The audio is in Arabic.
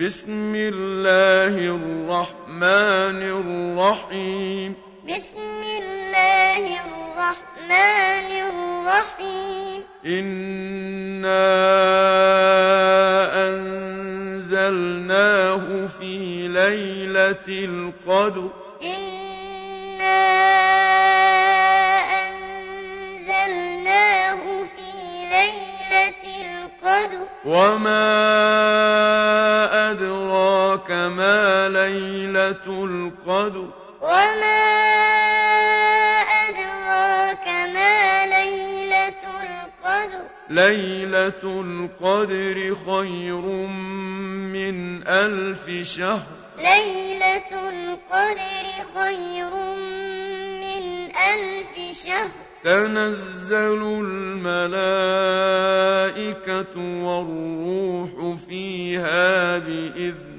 بسم الله الرحمن الرحيم. بسم الله الرحمن الرحيم. إنا أنزلناه في ليلة القدر. إنا أنزلناه في ليلة القدر. وما أدراك ما ليلة القدر. وما أدراك ما ليلة القدر. ليلة القدر خير من ألف شهر. ليلة القدر خير من ألف شهر. تنزل الملائكة والروح فيها بإذن